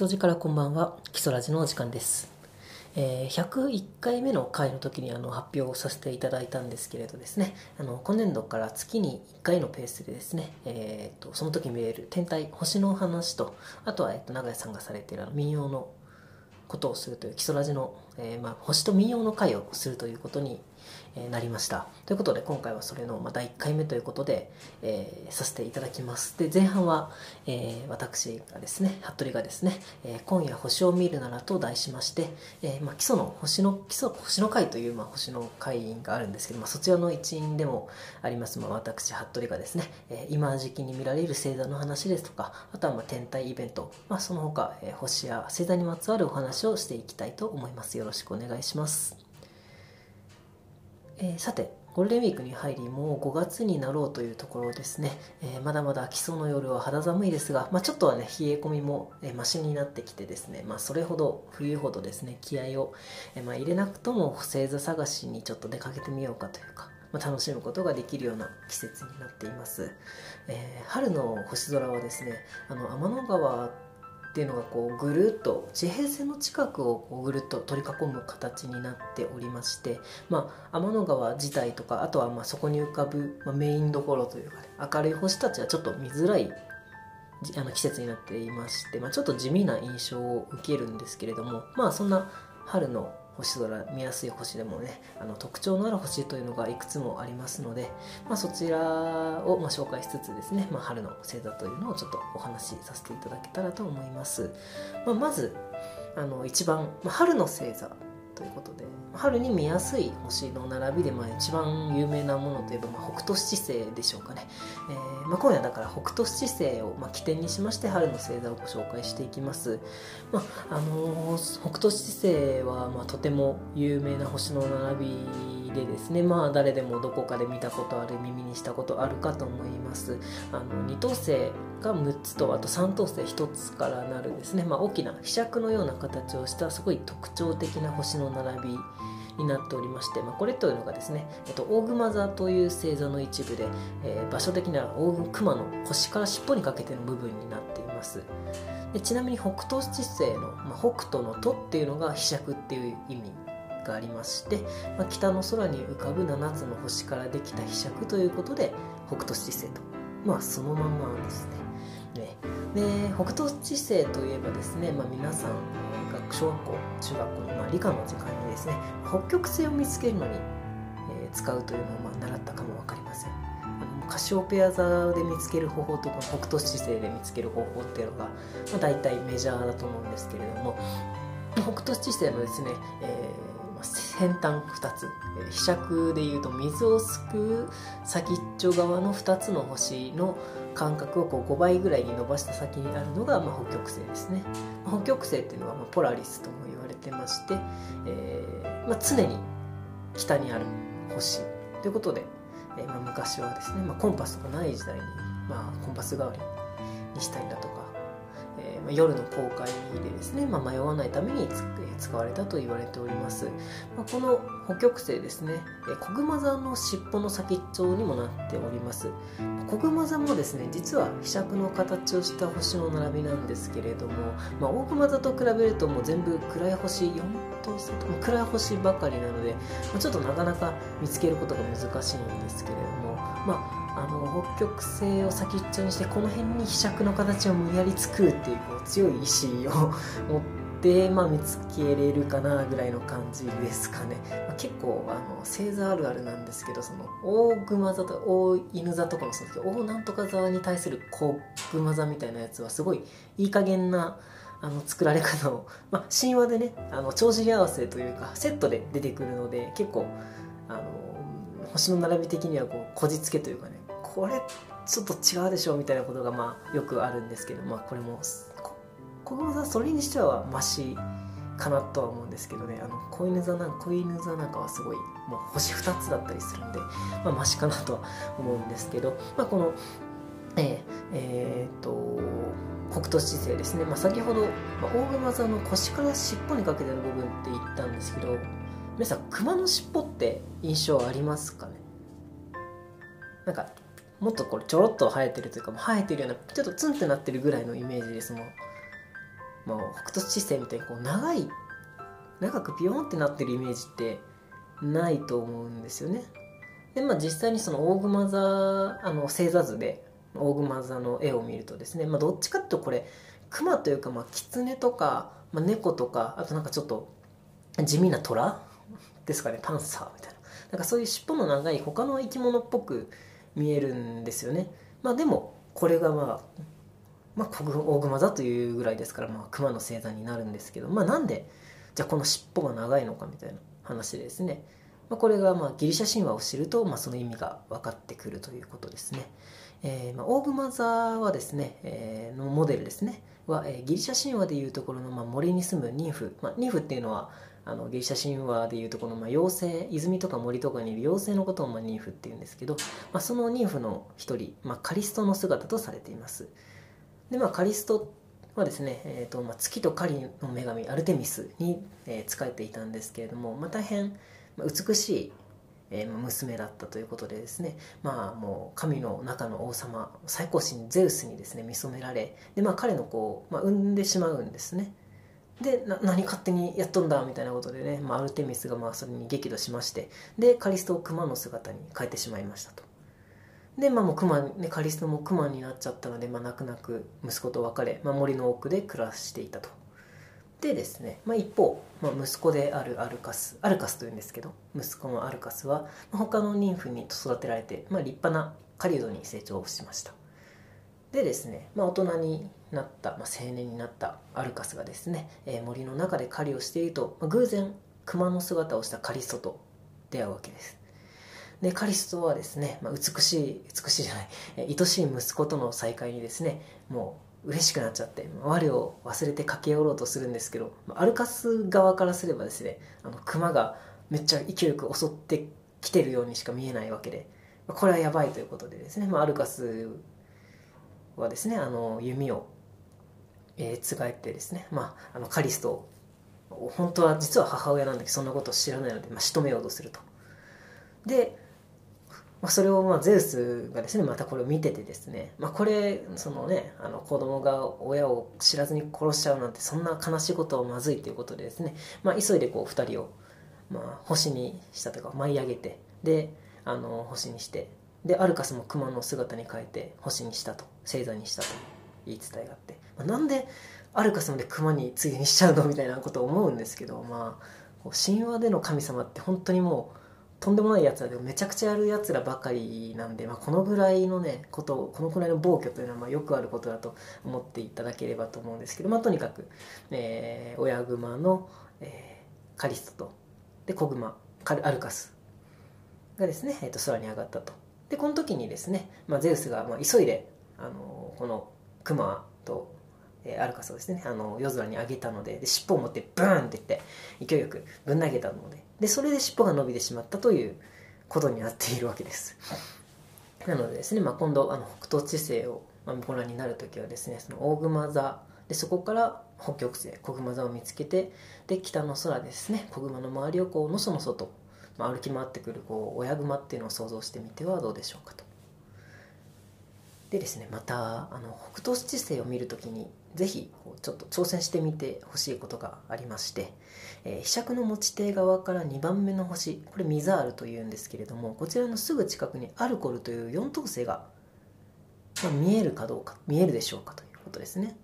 礎寺からこんばんは。基礎ラジのお時間です、えー101回目の回の時にあの発表をさせていただいたんですけれどですね。あの今年度から月に1回のペースでですね、えーとその時見れる天体星の話とあとは、えっと永井さんがされているあの民謡のことをするという基礎ラジの、えーまあ、星と民謡の会をするということになりました。ということで今回はそれのまあ第1回目ということで、えーさせていただきます。で前半は、えー私がですね服部がですね、えー今夜星を見るなら」と題しまして、えーまあ、基礎の星の基礎星の会という、まあ、星の会があるんですけど、まあ、そちらの一員でもあります、まあ、私服部がですね、えー今時期に見られる星座の話ですとかあとはまあ天体イベント、まあ、その他、えー星や星座にまつわるお話をしていきたいと思います。よろしくお願いします。えーさてゴールデンウィークに入りもう5月になろうというところですね、えーまだまだ基礎の夜は肌寒いですが、まあ、ちょっとはね冷え込みも、えーマシになってきてですね、まあ、それほど冬ほどですね気合を、えーまあ、入れなくとも星座探しにちょっと出かけてみようかというか、まあ、楽しむことができるような季節になっています、え春の星空はですねあの天の川っていうのがこうぐるっと地平線の近くをこうぐるっと取り囲む形になっておりまして、まあ、天の川自体とかあとはまあそこに浮かぶ、まあ、メインどころというか、ね、明るい星たちはちょっと見づらいあの季節になっていまして、まあ、ちょっと地味な印象を受けるんですけれどもまあそんな春の星空見やすい星でもねあの特徴のある星というのがいくつもありますので、まあ、そちらをまあ紹介しつつですね、まあ、春の星座というのをちょっとお話しさせていただけたらと思います、まあ、まずあの一番、まあ、春の星座ということで春に見やすい星の並びで、まあ、一番有名なものといえば、まあ、北斗七星でしょうかね、えーまあ、今夜だから北斗七星を、まあ、起点にしまして春の星座をご紹介していきます、まああのー北斗七星は、まあ、とても有名な星の並びでですね、まあ、誰でもどこかで見たことある耳にしたことあるかと思います。あの二等星が6つとあと三等星1つからなるですね、まあ、大きな被尺のような形をしたすごい特徴的な星の並びになっておりまして、まあ、これというのがですね、えっと、大熊座という星座の一部で、えー場所的には大熊の腰から尻尾にかけての部分になっています。でちなみに北斗七星の、まあ、北斗の「と」っていうのが被尺っていう意味がありまして、まあ、北の空に浮かぶ7つの星からできた被尺ということで北斗七星とまあそのまんまですね。ね。で北斗七星といえばですね、まあ、皆さん学小学校中学校の、まあ、理科の時間にですね北極星を見つけるのに、え使うというのをまあ習ったかも分かりません。カシオペア座で見つける方法とこの北斗七星で見つける方法っていうのが、まあ、大体メジャーだと思うんですけれども北斗七星のですね、えー先端2つ。えー被尺でいうと水をすくう先っちょ側の2つの星の間隔をこう5倍ぐらいに伸ばした先にあるのが、まあ、北極星ですね。北極星っていうのは、まあ、ポラリスとも言われてまして、えーまあ、常に北にある星ということで、えーまあ、昔はですね、まあ、コンパスとかない時代に、まあ、コンパス代わりにしたりだとか、夜の航海でですね、まあ、迷わないためにえ使われたと言われております、まあ、この北極星ですねえー子熊座の尻尾の先っちょにもなっております。子熊座もですね実は被尺の形をした星の並びなんですけれども、まあ、大熊座と比べるともう全部暗い星4等星とも暗い星ばかりなので、まあ、ちょっとなかなか見つけることが難しいんですけれども、まあ、あの北極星を先っちょにしてこの辺に被尺の形を無理やり作るっていうこう強い意志を持って、まあ、見つけれるかなぐらいの感じですかね、まあ、結構あの星座あるあるなんですけどその大熊座と大犬座とかもそうですけど大なんとか座に対する小熊座みたいなやつはすごいいい加減なあの作られ方を、まあ、神話でねあの帳尻合わせというかセットで出てくるので結構あの星の並び的にはこうこじつけというかねこれちょっと違うでしょみたいなことがまあよくあるんですけど、まあ、これもこ小熊座それにしてはマシかなとは思うんですけどね。あの子犬座なん子犬座なんかはすごいもう星2つだったりするんで、まあ、マシかなとは思うんですけど、まあ、このえーえーっと北斗七星ですね、まあ、先ほど、まあ、大熊座の腰から尻尾にかけての部分って言ったんですけど皆さん熊の尻尾って印象ありますかね？なんかもっとこれちょろっと生えてるというかもう生えてるようなちょっとツンってなってるぐらいのイメージですもんまあ、北斗七星みたいにこう長い長くピヨンってなってるイメージってないと思うんですよね。でまあ実際にその大熊座あの星座図で大熊座の絵を見るとですね、まあ、どっちかっていうとこれ熊というか、まあ、狐とか、まあ、猫とかあとなんかちょっと地味な虎ですかねパンサーみたいな。なんかそういう尻尾の長い他の生き物っぽく見えるんですよね。まあでもこれがまあまあ、大熊座というぐらいですから、まあ、熊の星座になるんですけど、まあ、なんでじゃあこの尻尾が長いのかみたいな話でですね、まあ、これがまあギリシャ神話を知ると、まあ、その意味が分かってくるということですね。えー、まあ、大熊座はですね、えー、のモデルですね。は、えー、ギリシャ神話でいうところの、まあ、森に住むニンフ、まあ、ニンフっていうのはあのギリシャ神話でいうとこの、まあ、妖精泉とか森とかにいる妖精のことを、まあ、ニンフっていうんですけど、まあ、そのニンフの一人、まあ、カリストの姿とされています。で、まあ、カリストはですね、えーとまあ、月と狩りの女神アルテミスに、えー、仕えていたんですけれども、まあ、大変美しいえ娘だったということでですねまあもう神の中の王様最高神ゼウスにですね見初められでまあ彼の子を、まあ、産んでしまうんですね。でな何勝手にやっとんだみたいなことでね、まあ、アルテミスがまあそれに激怒しましてでカリストを熊の姿に変えてしまいましたと。でまあもう熊、ね、カリストも熊になっちゃったので、まあ、泣く泣く息子と別れ、まあ、森の奥で暮らしていたと。でですね、まあ、一方、まあ、息子であるアルカスアルカスというんですけど息子のアルカスは、他の妊婦に育てられて、まあ、立派な狩人に成長しました。でですね、まあ、大人になった、まあ、青年になったアルカスがですね、えー、森の中で狩りをしていると、まあ、偶然熊の姿をしたカリストと出会うわけです。でカリストはですね、まあ、美しい美しいじゃない、えー、愛しい息子との再会にですねもう嬉しくなっちゃって我を忘れて駆け寄ろうとするんですけどアルカス側からすればですねあの熊がめっちゃ勢いよく襲ってきてるようにしか見えないわけでこれはやばいということでですね、まあ、アルカスはですねあの弓を、えー、つがえてですね、まあ、あのカリスト本当は実は母親なんだけどそんなことを知らないので、まあ、仕留めようとすると。でまあ、それをまあゼウスがですねまたこれを見ててですね、まあ、これそのねあの子供が親を知らずに殺しちゃうなんてそんな悲しいことはまずいということでですね、まあ、急いでこう2人を、まあ、星にしたというか舞い上げてであの星にしてでアルカスも熊の姿に変えて星にしたと星座にしたと言い伝えがあって、まあ、なんでアルカスまで熊についにしちゃうの？みたいなことを思うんですけどまあ神話での神様って本当にもうとんでもないやつらでめちゃくちゃやるやつらばかりなんで、まあ、このぐらいのねことをこのぐらいの暴挙というのはまあよくあることだと思っていただければと思うんですけど、まあ、とにかく、えー、親熊の、えー、カリストとで子熊アルカスがですね、えー、と空に上がったと。でこの時にですね、まあ、ゼウスがまあ急いで、あのこの熊とえー、アルカスをですねあの夜空に上げたのでで尻尾を持ってブーンっていって勢いよくぶん投げたのででそれで尻尾が伸びてしまったということになっているわけです。なのでですね、まあ、今度あの北東地星をご覧になる時はですねその大熊座でそこから北極星小熊座を見つけてで北の空ですね小熊の周りをこうのそのそと、まあ、歩き回ってくるこう親熊っていうのを想像してみてはどうでしょうかと。でですねまたあの北東七星を見るときにぜひちょっと挑戦してみてほしいことがありまして、えー、被釈の持ち手側から2番目の星これミザールというんですけれどもこちらのすぐ近くにアルコルという4等星が、まあ、見えるかどうか見えるでしょうかということですね、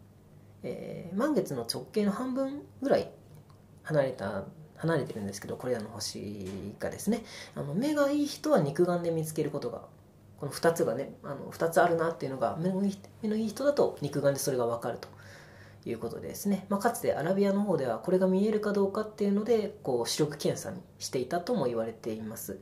えー、満月の直径の半分ぐらい離れた離れてるんですけどこれらの星がですねあの目がいい人は肉眼で見つけることがこの2つがねあの2つあるなっていうのが目のいい人だと肉眼でそれが分かると。いうことですね、まあ、かつてアラビアの方ではこれが見えるかどうかっていうのでこう視力検査にしていたとも言われています。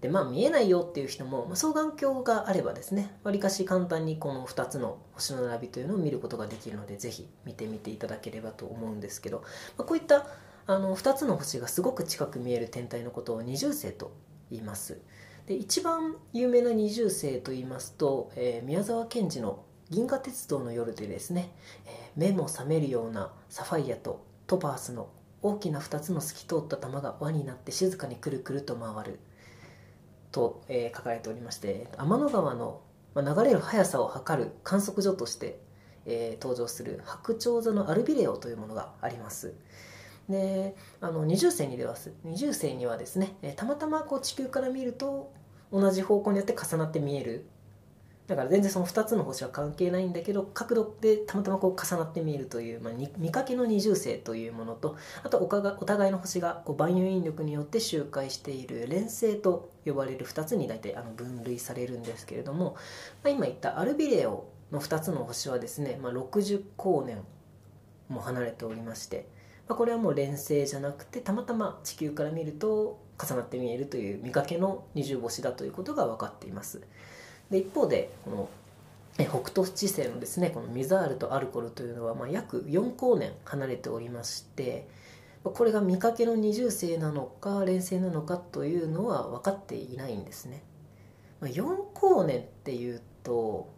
でまあ見えないよっていう人も、まあ、双眼鏡があればですねわりかし簡単にこの2つの星の並びというのを見ることができるのでぜひ見てみていただければと思うんですけど、まあ、こういったあの2つの星がすごく近く見える天体のことを二重星と言います。で一番有名な二重星と言いますと、えー、宮沢賢治の銀河鉄道の夜でですね、え、目も覚めるようなサファイアとトパースの大きな2つの透き通った玉が輪になって静かにくるくると回る。と、えー、書かれておりまして天の川の流れる速さを測る観測所としてえー、登場する白鳥座のアルビレオというものがあります。であの二重星にでは二重星にはですね、たまたまこう地球から見ると同じ方向によって重なって見える。だから全然その2つの星は関係ないんだけど角度でたまたまこう重なって見えるという、まあ、見かけの二重星というものとあとおかがお互いの星がこう万有引力によって周回している連星と呼ばれる2つに大体あの分類されるんですけれども、まあ、今言ったアルビレオの2つの星はですね、まあ、60光年も離れておりまして、まあ、これはもう連星じゃなくてたまたま地球から見ると重なって見えるという見かけの二重星だということが分かっています。で一方でこの北斗七星のですねこのミザールとアルコールというのは、ま、約4光年離れておりましてこれが見かけの二重星なのか連星なのかというのは分かっていないんですね、ま、4光年っていうと、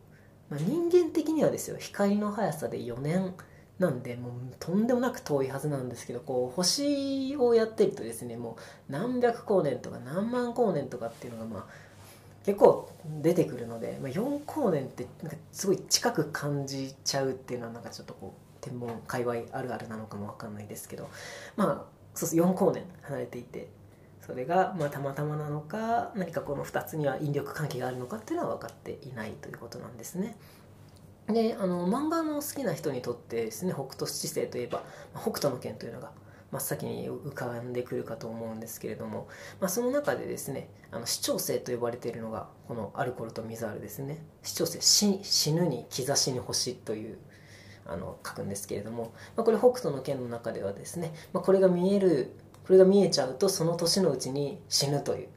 まあ、人間的にはですよ光の速さで4年なんでもうとんでもなく遠いはずなんですけどこう星をやってるとですねもう何百光年とか何万光年とかっていうのがまあ結構出てくるので、まあ、4光年ってなんかすごい近く感じちゃうっていうのはなんかちょっとこう天文界隈あるあるなのかもわかんないですけどまあそうす4光年離れていてそれがまあたまたまなのか何かこの2つには引力関係があるのかっていうのは分かっていないということなんですね。であの漫画の好きな人にとってですね北斗七星といえば北斗の拳というのが真っ先に浮かんでくるかと思うんですけれども、まあ、その中でですねあの視聴星と呼ばれているのがこのアルコールとミザールですね。視聴星死ぬに兆しに星というあの書くんですけれども、まあ、これ北斗の拳の中ではですね、まあ、これが見えるこれが見えちゃうとその年のうちに死ぬという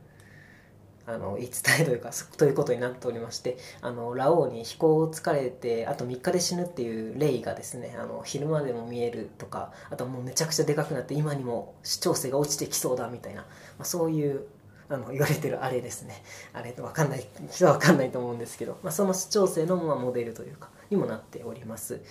あの言い伝えというかということになっておりましてあのラオウに飛行を疲れてあと3日で死ぬっていう霊がですねあの昼間でも見えるとかあともうめちゃくちゃでかくなって今にも視聴性が落ちてきそうだみたいな、まあ、そういうあの言われてるあれですね。あれと分かんない人は分かんないと思うんですけど、まあ、その視聴性のまモデルというかにもなっております。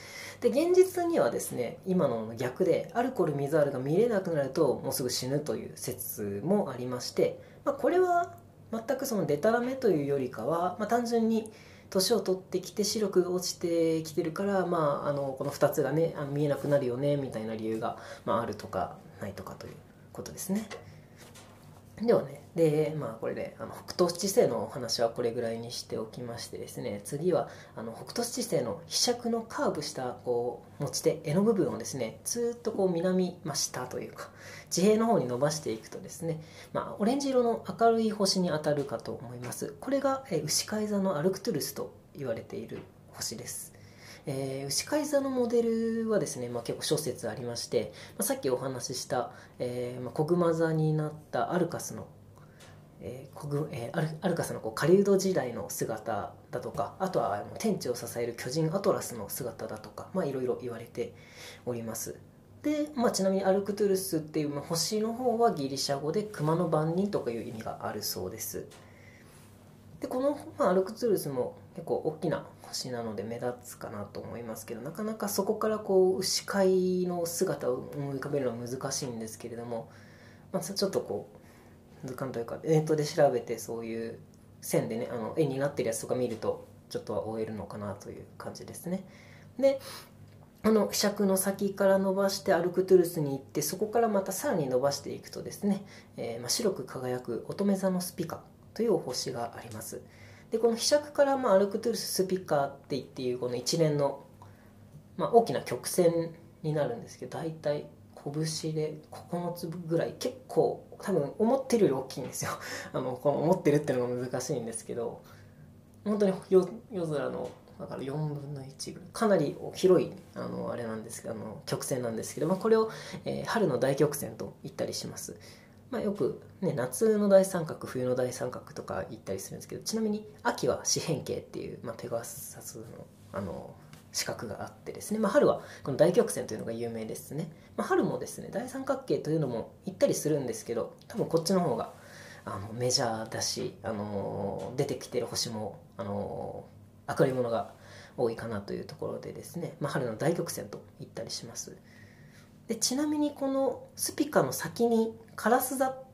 で現実にはですね今の逆でアルコール水あるが見れなくなるともうすぐ死ぬという説もありまして、まあ、これは全くそのデタラメというよりかは、まあ、単純に年を取ってきて視力が落ちてきてるから、まあ、あのこの2つがねあ見えなくなるよねみたいな理由が、まあ、あるとかないとかということですね。ではねでまあこれであの北斗七星のお話はこれぐらいにしておきましてですね次はあの北斗七星の飛尺のカーブしたこう持ち手柄の部分をですねずっとこう南真下というか地平の方に伸ばしていくとですね、まあ、オレンジ色の明るい星に当たるかと思います。これが、え牛飼い座のアルクトゥルスと言われている星です。えー、牛飼い座のモデルはですね、まあ、結構諸説ありまして、まあ、さっきお話しした、えーまあ、子熊座になったアルカスのえーえー、アルカスのこう狩人時代の姿だとかあとは天地を支える巨人アトラスの姿だとかまあいろいろ言われております。で、まあ、ちなみにアルクトゥルスっていう、ま、星の方はギリシャ語で熊の番人とかいう意味があるそうです。でこの、まあ、アルクトゥルスも結構大きな星なので目立つかなと思いますけどなかなかそこからこう牛飼いの姿を思い浮かべるのは難しいんですけれども、まあ、ちょっとこう図鑑というかネットで調べてそういう線でねあの絵になってるやつとか見るとちょっとは終えるのかなという感じですね。であの柄杓の先から伸ばしてアルクトゥルスに行ってそこからまたさらに伸ばしていくとですね、えー、まあ、白く輝く乙女座のスピカというお星があります。でこの柄杓からまあアルクトゥルススピカって言っていうこの一連の、まあ、大きな曲線になるんですけど大体拳で9つぐらい結構多分思ってるより大きいんですよ。あのこの思ってるっていうのが難しいんですけど本当に夜空のだから4分の1ぐらい。かなり広いあのあれなんですけどあの曲線なんですけど、まあ、これを、えー、春の大曲線と言ったりします、まあ、よく、ね、夏の大三角冬の大三角とか言ったりするんですけどちなみに秋は四辺形っていう、まあ、ペガサスのあの四角があってですね、まあ、春はこの大曲線というのが有名ですね、まあ、春もですね大三角形というのも言ったりするんですけど多分こっちの方があのメジャーだし、あの出てきてる星も、あの明るいものが多いかなというところでですね、まあ、春の大曲線と言ったりします。でちなみにこのスピカの先にカラス座っ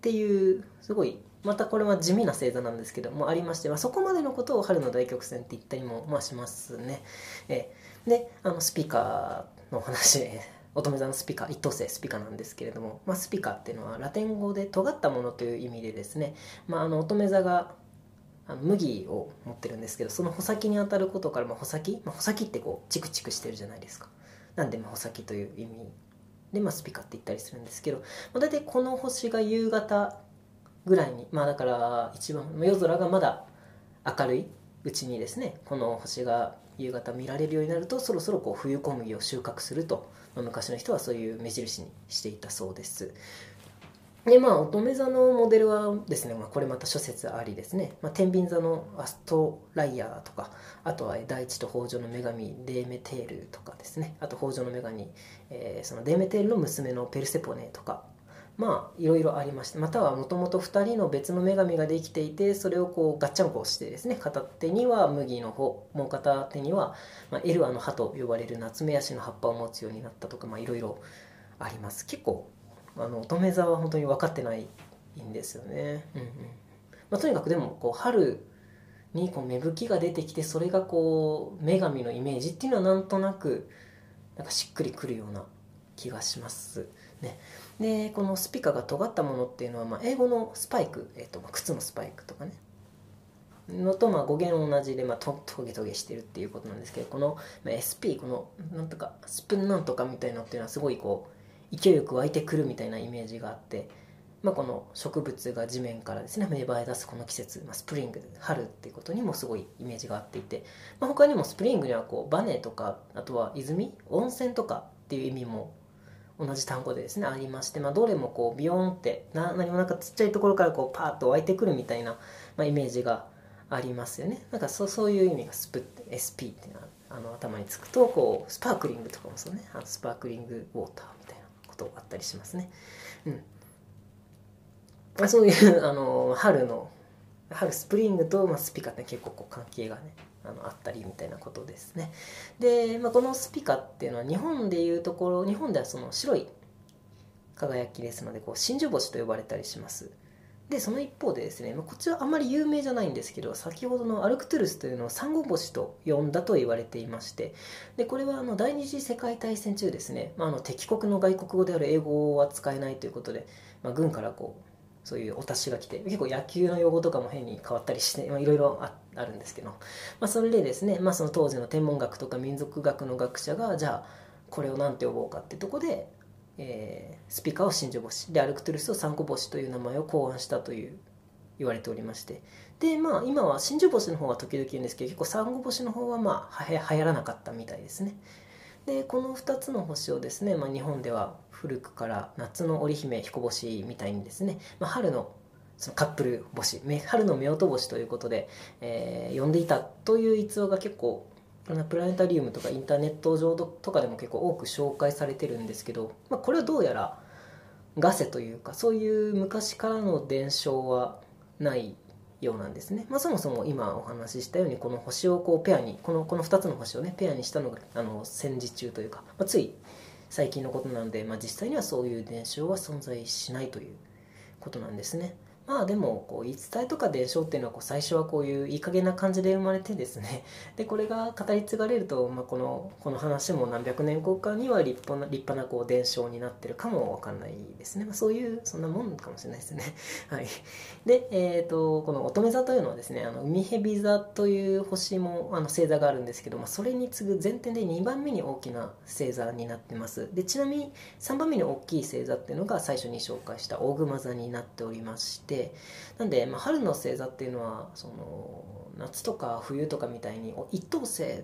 ていうすごいまたこれは地味な星座なんですけどもありまして、まあ、そこまでのことを春の大曲線って言ったりも、まあ、しますね。えであのスピーカーの話 乙女座のスピカ一等星スピカなんですけれども、まあ、スピカっていうのはラテン語で尖ったものという意味でですね、まあ、あの乙女座があの麦を持ってるんですけどその穂先に当たることから、まあ、穂先、まあ、穂先ってこうチクチクしてるじゃないですか。なんで、まあ、穂先という意味で、まあ、スピカって言ったりするんですけど、まあ、大体この星が夕方ぐらいにまあだから一番夜空がまだ明るいうちにですねこの星が夕方見られるようになるとそろそろこう冬小麦を収穫すると、まあ、昔の人はそういう目印にしていたそうです。でまあ乙女座のモデルはですね、まあ、これまた諸説ありですね、まあ、天秤座のアストライヤーとかあとは大地と北条の女神デーメテールとかですね。あと北条の女神、えー、そのデーメテールの娘のペルセポネとかまあいろいろありましてまたはもともと2人の別の女神ができていてそれをこうガッチャンコしてですね片手には麦の方もう片手には、まあ、エルアの葉と呼ばれるナツメヤシの葉っぱを持つようになったとかまあいろいろあります。結構あの乙女座は本当に分かってないんですよね、うんうん。まあ、とにかくでもこう春にこう芽吹きが出てきてそれがこう女神のイメージっていうのはなんとなくなんかしっくりくるような気がしますね。でこのスピカが尖ったものっていうのは、まあ、英語のスパイク、えーと、靴のスパイクとかね。のとまあ語源同じで、まあ、トゲトゲしてるっていうことなんですけどこの、まあ、SP このなんとかスプーンなんとかみたいなっていうのはすごいこう勢いよく湧いてくるみたいなイメージがあって、まあ、この植物が地面からですね芽生え出すこの季節、まあ、スプリング春っていうことにもすごいイメージがあっていて、まあ、他にもスプリングにはこうバネとかあとは泉温泉とかっていう意味も同じ単語でですねありまして、まあ、どれもこうビヨーンってな何もなんかちっちゃいところからこうパーッと湧いてくるみたいな、まあ、イメージがありますよね。なんかそうそういう意味がスプって SP ってのあの頭につくとこうスパークリングとかもそうね。あのスパークリングウォーターみたいなことあったりしますね。うん。まあそういうあの春の春スプリングと、まあ、スピカって結構こう関係がねあのあったりみたいなことですね。で、まあ、このスピカっていうのは日本でいうところ日本ではその白い輝きですのでこう真珠星と呼ばれたりします。でその一方でですね、まあ、こっちはあんまり有名じゃないんですけど先ほどのアルクトゥルスというのをサンゴ星と呼んだと言われていましてでこれはあの第二次世界大戦中ですね、まあ、あの敵国の外国語である英語は使えないということで、まあ、軍からこうそういうお達しが来て結構野球の用語とかも変に変わったりしていろいろあってあるんですけど、まあ、それでですね、まあ、その当時の天文学とか民族学の学者がじゃあこれを何て呼ぼうかってとこで、えー、スピカーを真珠星でアルクトゥルスをサンゴ星という名前を考案したという言われておりまして。でまあ今は真珠星の方が時々言うんですけど結構サンゴ星の方はまあは流行らなかったみたいですね。でこの2つの星をですね、まあ、日本では古くから夏の織姫彦星みたいにですね、まあ、春のそのカップル星春の夫婦星ということで、えー、呼んでいたという逸話が結構プラネタリウムとかインターネット上とかでも結構多く紹介されてるんですけど、まあ、これはどうやらガセというかそういう昔からの伝承はないようなんですね、まあ、そもそも今お話ししたようにこの星をこうペアにこのこの2つの星をねペアにしたのがあの戦時中というか、まあ、つい最近のことなので、まあ、実際にはそういう伝承は存在しないということなんですね。まあでもこう言い伝えとか伝承っていうのはこう最初はこういういい加減な感じで生まれてですね。でこれが語り継がれると、まあ、このこの話も何百年後かには立派な立派なこう伝承になってるかもわかんないですね、まあ、そういうそんなもんかもしれないですね。はい。で、えーと、この乙女座というのはですねあの海蛇座という星もあの星座があるんですけど、まあ、それに次ぐ前提で2番目に大きな星座になってます。でちなみに3番目に大きい星座っていうのが最初に紹介した大熊座になっておりましててなんで、まあ、春の星座っていうのはその夏とか冬とかみたいに一等星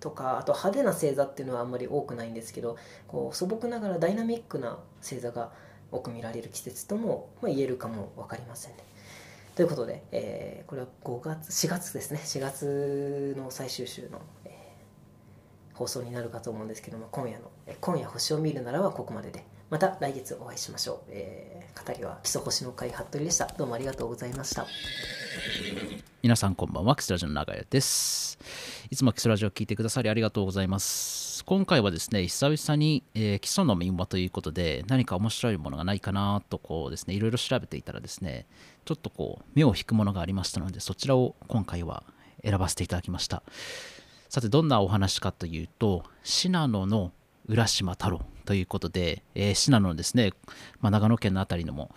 とかあと派手な星座っていうのはあんまり多くないんですけどこう素朴ながらダイナミックな星座が多く見られる季節とも、まあ、言えるかも分かりませんね。ということで、えー、これは5月4月ですね4月の最終週の、えー、放送になるかと思うんですけども今夜の「今夜星を見るなら」はここまででまた来月お会いしましょう。えー語りは基礎星の会服部でした。どうもありがとうございました。皆さんこんばんはキスラジオの長屋です。いつもキスラジオを聞いてくださりありがとうございます。今回はですね久々に、えー、基礎の民話ということで何か面白いものがないかなとこうですねいろいろ調べていたらですねちょっとこう目を引くものがありましたのでそちらを今回は選ばせていただきました。さてどんなお話かというと信濃の浦島太郎。ということで、えー、信濃のですね、まあ、長野県の辺りのも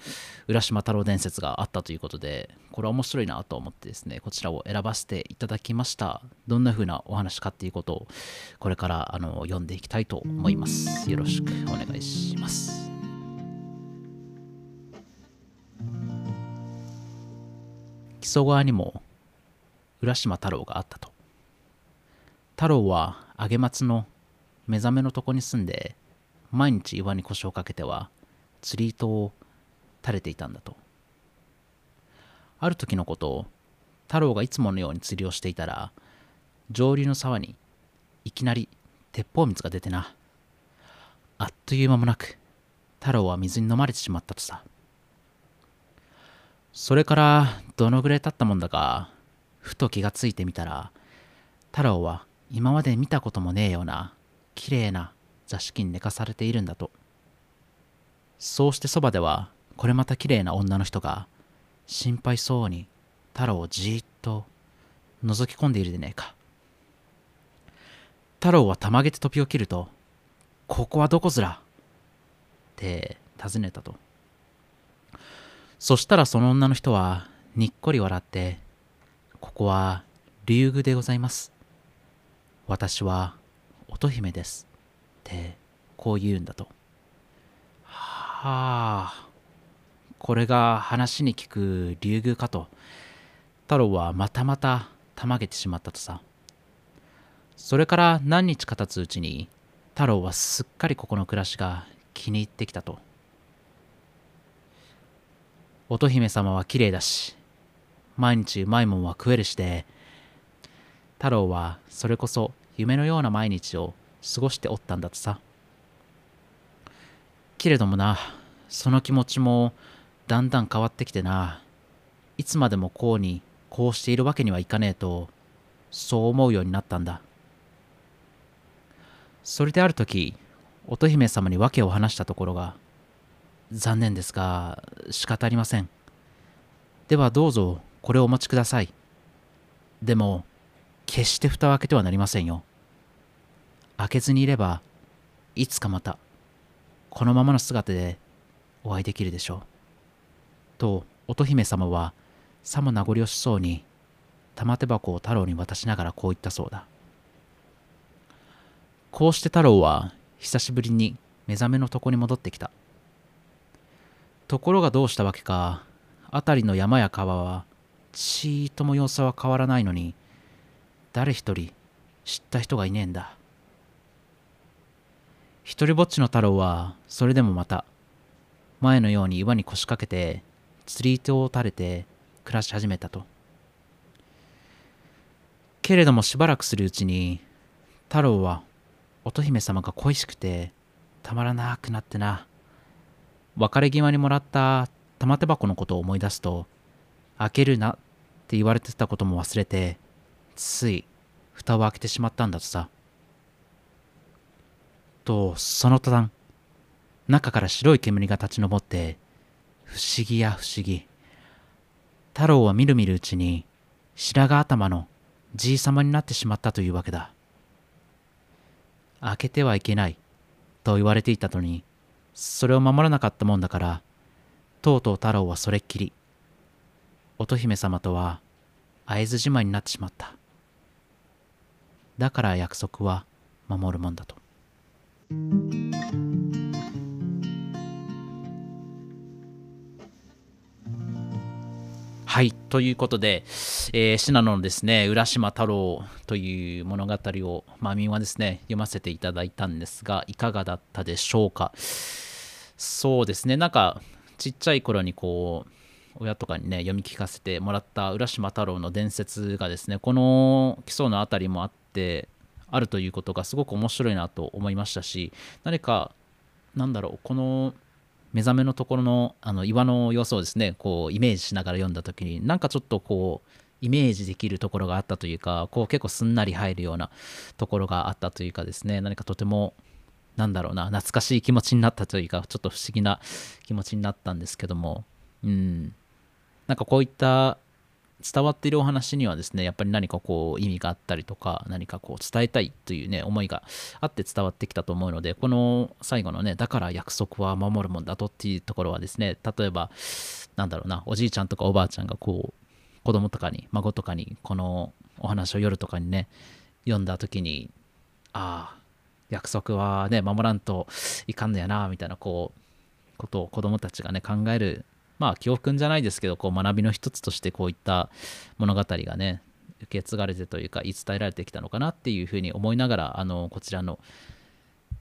浦島太郎伝説があったということでこれは面白いなと思ってですねこちらを選ばせていただきました。どんな風なお話かっていうことをこれからあの読んでいきたいと思います。よろしくお願いします。木曽川にも浦島太郎があったと。太郎は揚松の目覚めのとこに住んで毎日岩に腰をかけては釣り糸を垂れていたんだと。ある時のことを太郎がいつものように釣りをしていたら上流の沢にいきなり鉄砲水が出てな。あっという間もなく太郎は水に飲まれてしまったとさ。それからどのぐらい経ったもんだかふと気がついてみたら太郎は今まで見たこともねえようなきれいな座敷に寝かされているんだと。そうしてそばではこれまたきれいな女の人が心配そうに太郎をじーっと覗き込んでいるでねえか。太郎はたまげて飛び起きると「ここはどこずら?」って尋ねたと。そしたらその女の人はにっこり笑って「ここは竜宮でございます。私は乙姫です」ってこう言うんだと。はあ。これが話に聞く竜宮かと。太郎はまたまたたまげてしまったとさ。それから何日か経つうちに太郎はすっかりここの暮らしが気に入ってきたと。乙姫様は綺麗だし毎日うまいもんは食えるしで太郎はそれこそ夢のような毎日を過ごしておったんだとさ。けれどもなその気持ちもだんだん変わってきてな。いつまでもこうにこうしているわけにはいかねえとそう思うようになったんだ。それである時乙姫様に訳を話したところが残念ですが仕方ありません。ではどうぞこれをお持ちください。でも決して蓋を開けてはなりませんよ。開けずにいればいつかまたこのままの姿でお会いできるでしょう。と乙姫様はさも名残惜しそうに玉手箱を太郎に渡しながらこう言ったそうだ。こうして太郎は久しぶりに目覚めの床に戻ってきた。ところがどうしたわけか辺りの山や川はちーとも様子は変わらないのに誰一人知った人がいねえんだ。一人ぼっちの太郎はそれでもまた前のように岩に腰掛けて釣り糸を垂れて暮らし始めたと。けれどもしばらくするうちに太郎は乙姫様が恋しくてたまらなくなってな。別れ際にもらった玉手箱のことを思い出すと開けるなって言われてたことも忘れてつい蓋を開けてしまったんだとさ。とその途端中から白い煙が立ち上って不思議や不思議。太郎はみるみるうちに白髪頭のじいさまになってしまったというわけだ。開けてはいけないと言われていたのにそれを守らなかったもんだからとうとう太郎はそれっきり。乙姫様とは会津じまいになってしまった。だから約束は守るもんだと。はい。ということで、えー、信濃のですね、浦島太郎という物語を、まあ、民話ですね、読ませていただいたんですが、いかがだったでしょうか。そうですね、なんか、ちっちゃい頃にこう、親とかにね、読み聞かせてもらった浦島太郎の伝説がですね、この基礎のあたりもあって、あるということがすごく面白いなと思いましたし何かなんだろうこの目覚めのところのあの岩の様子をですねこうイメージしながら読んだ時になんかちょっとこうイメージできるところがあったというかこう結構すんなり入るようなところがあったというかですね何かとてもなんだろうな懐かしい気持ちになったというかちょっと不思議な気持ちになったんですけどもうん。なんかこういった伝わっているお話にはですねやっぱり何かこう意味があったりとか何かこう伝えたいというね思いがあって伝わってきたと思うのでこの最後のねだから約束は守るもんだとっていうところはですね例えばなんだろうなおじいちゃんとかおばあちゃんがこう子供とかに孫とかにこのお話を夜とかにね読んだ時にああ約束はね守らんといかんのやなみたいなこうことを子供たちがね考えるまあ教訓じゃないですけどこう学びの一つとしてこういった物語がね受け継がれてというか言い伝えられてきたのかなっていうふうに思いながらあのこちらの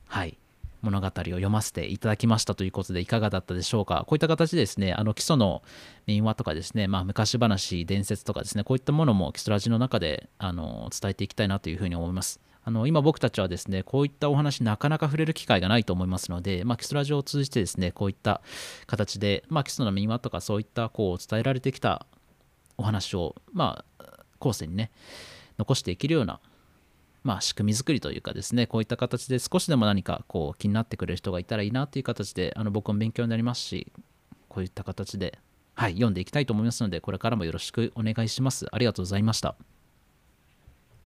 はい物語を読ませていただきましたということでいかがだったでしょうか。こういった形でですねあの基礎の民話とかですね、まあ、昔話伝説とかですねこういったものも基礎ラジの中であの伝えていきたいなというふうに思います。あの今僕たちはですねこういったお話なかなか触れる機会がないと思いますので、まあ、基礎ラジオを通じてですねこういった形で、まあ、基礎の民話とかそういったこう伝えられてきたお話をまあ後世にね残していけるようなまあ、仕組み作りというかですねこういった形で少しでも何かこう気になってくれる人がいたらいいなという形であの僕も勉強になりますしこういった形で、はい、読んでいきたいと思いますのでこれからもよろしくお願いします。ありがとうございました。